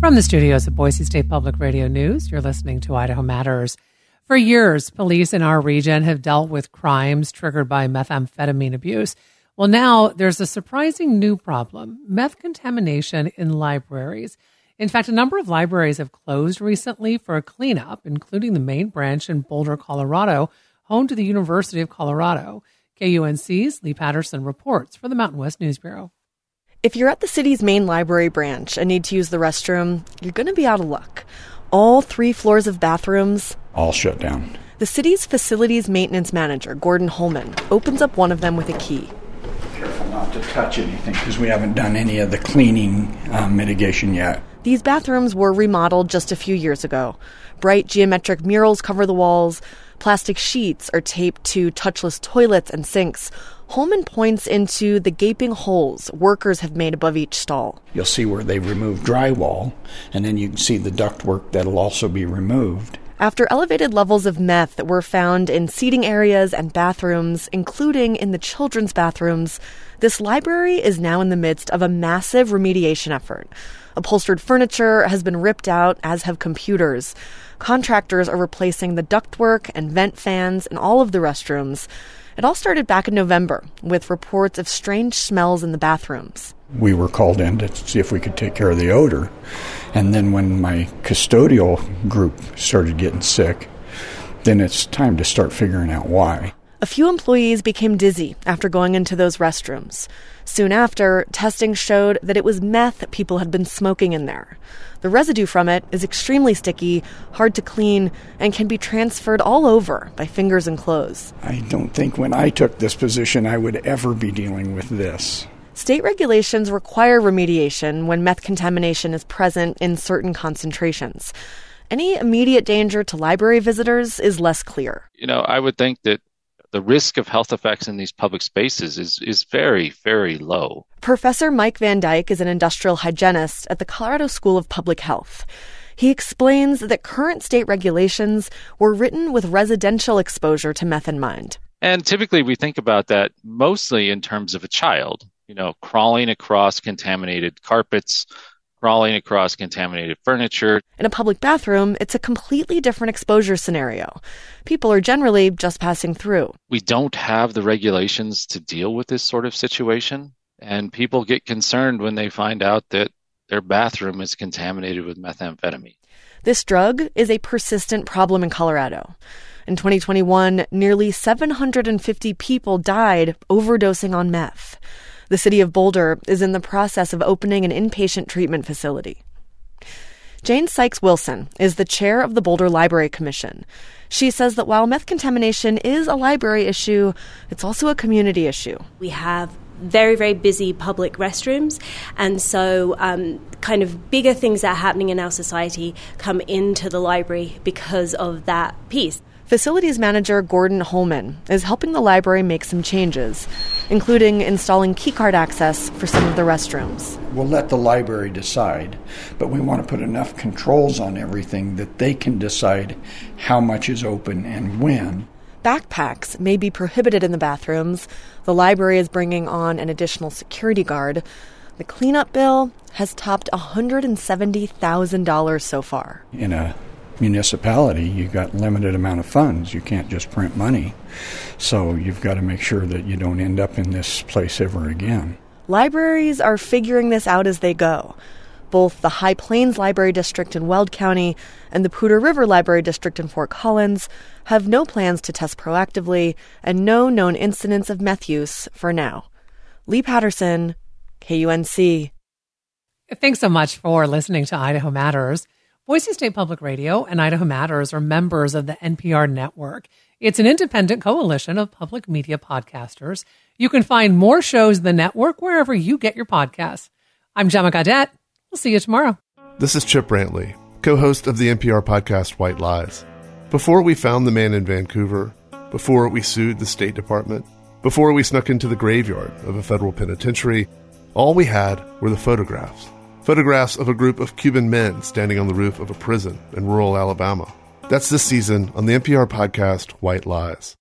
From the studios of Boise State Public Radio News, you're listening to Idaho Matters. For years, police in our region have dealt with crimes triggered by methamphetamine abuse. Well, now there's a surprising new problem meth contamination in libraries. In fact, a number of libraries have closed recently for a cleanup, including the main branch in Boulder, Colorado, home to the University of Colorado. KUNC's Leigh Paterson reports for the Mountain West News Bureau. If you're at the city's main library branch and need to use the restroom, you're going to be out of luck. All three floors of bathrooms all shut down. The city's facilities maintenance manager, Gordon Holman, opens up one of them with a key. Careful not to touch anything because we haven't done any of the cleaning uh, mitigation yet. These bathrooms were remodeled just a few years ago. Bright geometric murals cover the walls, plastic sheets are taped to touchless toilets and sinks, Holman points into the gaping holes workers have made above each stall. You'll see where they've removed drywall, and then you can see the ductwork that'll also be removed. After elevated levels of meth were found in seating areas and bathrooms, including in the children's bathrooms, this library is now in the midst of a massive remediation effort. Upholstered furniture has been ripped out, as have computers. Contractors are replacing the ductwork and vent fans in all of the restrooms. It all started back in November with reports of strange smells in the bathrooms. We were called in to see if we could take care of the odor. And then when my custodial group started getting sick, then it's time to start figuring out why. A few employees became dizzy after going into those restrooms. Soon after, testing showed that it was meth people had been smoking in there. The residue from it is extremely sticky, hard to clean, and can be transferred all over by fingers and clothes. I don't think when I took this position I would ever be dealing with this. State regulations require remediation when meth contamination is present in certain concentrations. Any immediate danger to library visitors is less clear. You know, I would think that the risk of health effects in these public spaces is, is very, very low. Professor Mike Van Dyke is an industrial hygienist at the Colorado School of Public Health. He explains that current state regulations were written with residential exposure to meth in mind. And typically we think about that mostly in terms of a child, you know, crawling across contaminated carpets, crawling across contaminated furniture. In a public bathroom, it's a completely different exposure scenario. People are generally just passing through. We don't have the regulations to deal with this sort of situation, and people get concerned when they find out that their bathroom is contaminated with methamphetamine. This drug is a persistent problem in Colorado. In 2021, nearly 750 people died overdosing on meth. The city of Boulder is in the process of opening an inpatient treatment facility. Jane Sykes Wilson is the chair of the Boulder Library Commission. She says that while meth contamination is a library issue, it's also a community issue. We have very, very busy public restrooms, and so um, kind of bigger things that are happening in our society come into the library because of that piece. Facilities manager Gordon Holman is helping the library make some changes, including installing keycard access for some of the restrooms. We'll let the library decide, but we want to put enough controls on everything that they can decide how much is open and when. Backpacks may be prohibited in the bathrooms. The library is bringing on an additional security guard. The cleanup bill has topped $170,000 so far. In a municipality, you've got limited amount of funds. You can't just print money. So you've got to make sure that you don't end up in this place ever again. Libraries are figuring this out as they go. Both the High Plains Library District in Weld County and the Poudre River Library District in Fort Collins have no plans to test proactively and no known incidents of meth use for now. Leigh Paterson, KUNC. Thanks so much for listening to Idaho Matters. Boise State Public Radio and Idaho Matters are members of the NPR network. It's an independent coalition of public media podcasters. You can find more shows the network wherever you get your podcasts. I'm Gemma Gaudette. We'll see you tomorrow. This is Chip Brantley, co host of the NPR podcast White Lies. Before we found the man in Vancouver, before we sued the State Department, before we snuck into the graveyard of a federal penitentiary, all we had were the photographs Photographs of a group of Cuban men standing on the roof of a prison in rural Alabama. That's this season on the NPR podcast White Lies.